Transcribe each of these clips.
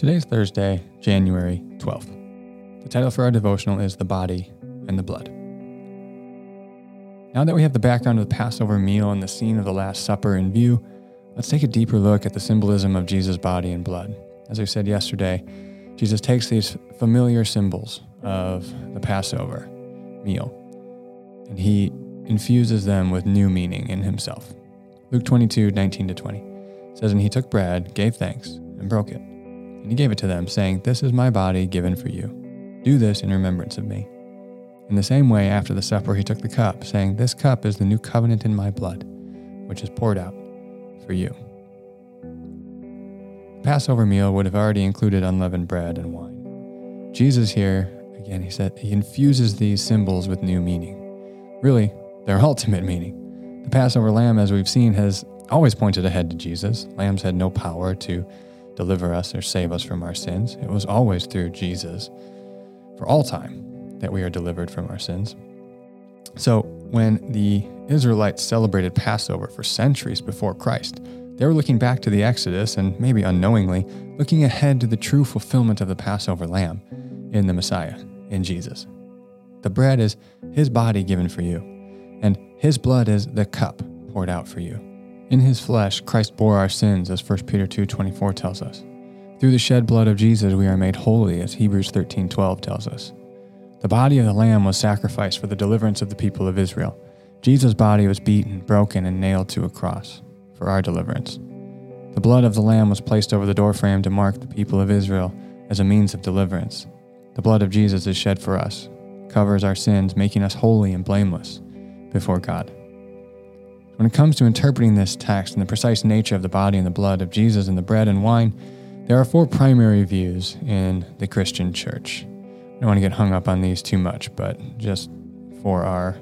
Today's Thursday, January 12th. The title for our devotional is The Body and the Blood. Now that we have the background of the Passover meal and the scene of the Last Supper in view, let's take a deeper look at the symbolism of Jesus' body and blood. As I said yesterday, Jesus takes these familiar symbols of the Passover meal and he infuses them with new meaning in himself. Luke 22, 19 to 20 says, And he took bread, gave thanks, and broke it. And he gave it to them, saying, This is my body given for you. Do this in remembrance of me. In the same way, after the supper, he took the cup, saying, This cup is the new covenant in my blood, which is poured out for you. The Passover meal would have already included unleavened bread and wine. Jesus here, again, he said, he infuses these symbols with new meaning. Really, their ultimate meaning. The Passover lamb, as we've seen, has always pointed ahead to Jesus. Lambs had no power to deliver us or save us from our sins. It was always through Jesus for all time that we are delivered from our sins. So, when the Israelites celebrated Passover for centuries before Christ, they were looking back to the Exodus and maybe unknowingly looking ahead to the true fulfillment of the Passover lamb in the Messiah, in Jesus. The bread is his body given for you, and his blood is the cup poured out for you. In his flesh, Christ bore our sins, as 1 Peter 2:24 tells us. Through the shed blood of Jesus, we are made holy, as Hebrews 13:12 tells us. The body of the Lamb was sacrificed for the deliverance of the people of Israel. Jesus' body was beaten, broken, and nailed to a cross for our deliverance. The blood of the Lamb was placed over the doorframe to mark the people of Israel as a means of deliverance. The blood of Jesus is shed for us, covers our sins, making us holy and blameless before God. When it comes to interpreting this text and the precise nature of the body and the blood of Jesus and the bread and wine, there are four primary views in the Christian church. I don't want to get hung up on these too much, but just for our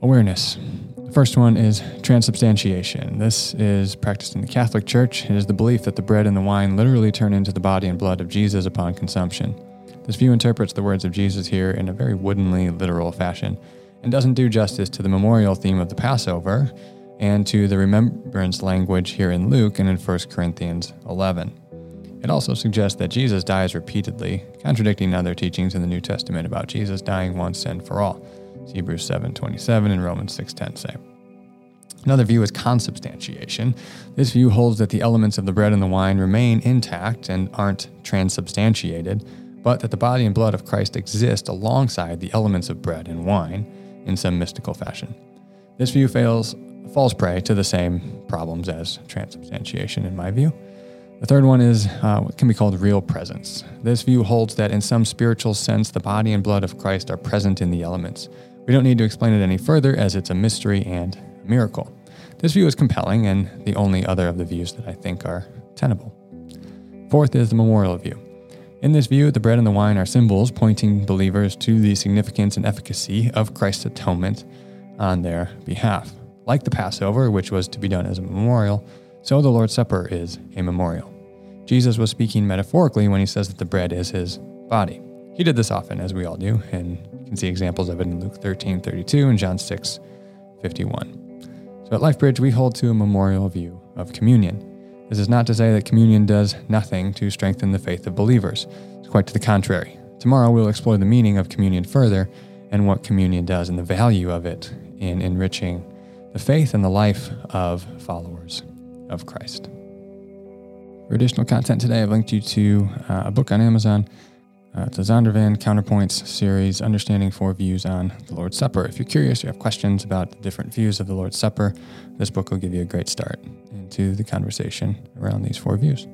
awareness. The first one is transubstantiation. This is practiced in the Catholic Church. It is the belief that the bread and the wine literally turn into the body and blood of Jesus upon consumption. This view interprets the words of Jesus here in a very woodenly literal fashion and doesn't do justice to the memorial theme of the Passover and to the remembrance language here in Luke and in 1 Corinthians 11. It also suggests that Jesus dies repeatedly, contradicting other teachings in the New Testament about Jesus dying once and for all. Hebrews 7:27 and Romans 6:10 say. Another view is consubstantiation. This view holds that the elements of the bread and the wine remain intact and aren't transubstantiated, but that the body and blood of Christ exist alongside the elements of bread and wine in some mystical fashion. This view fails falls prey to the same problems as transubstantiation in my view. The third one is uh, what can be called real presence. This view holds that in some spiritual sense, the body and blood of Christ are present in the elements. We don't need to explain it any further as it's a mystery and a miracle. This view is compelling and the only other of the views that I think are tenable. Fourth is the memorial view. In this view, the bread and the wine are symbols pointing believers to the significance and efficacy of Christ's atonement on their behalf. Like the Passover, which was to be done as a memorial, so the Lord's Supper is a memorial. Jesus was speaking metaphorically when he says that the bread is his body. He did this often, as we all do, and you can see examples of it in Luke 13 32 and John 6 51. So at LifeBridge, we hold to a memorial view of communion. This is not to say that communion does nothing to strengthen the faith of believers. It's quite to the contrary. Tomorrow, we'll explore the meaning of communion further and what communion does and the value of it in enriching the faith and the life of followers of Christ. For additional content today, I've linked you to uh, a book on Amazon. Uh, it's a Zondervan Counterpoints series, Understanding Four Views on the Lord's Supper. If you're curious, you have questions about the different views of the Lord's Supper, this book will give you a great start into the conversation around these four views.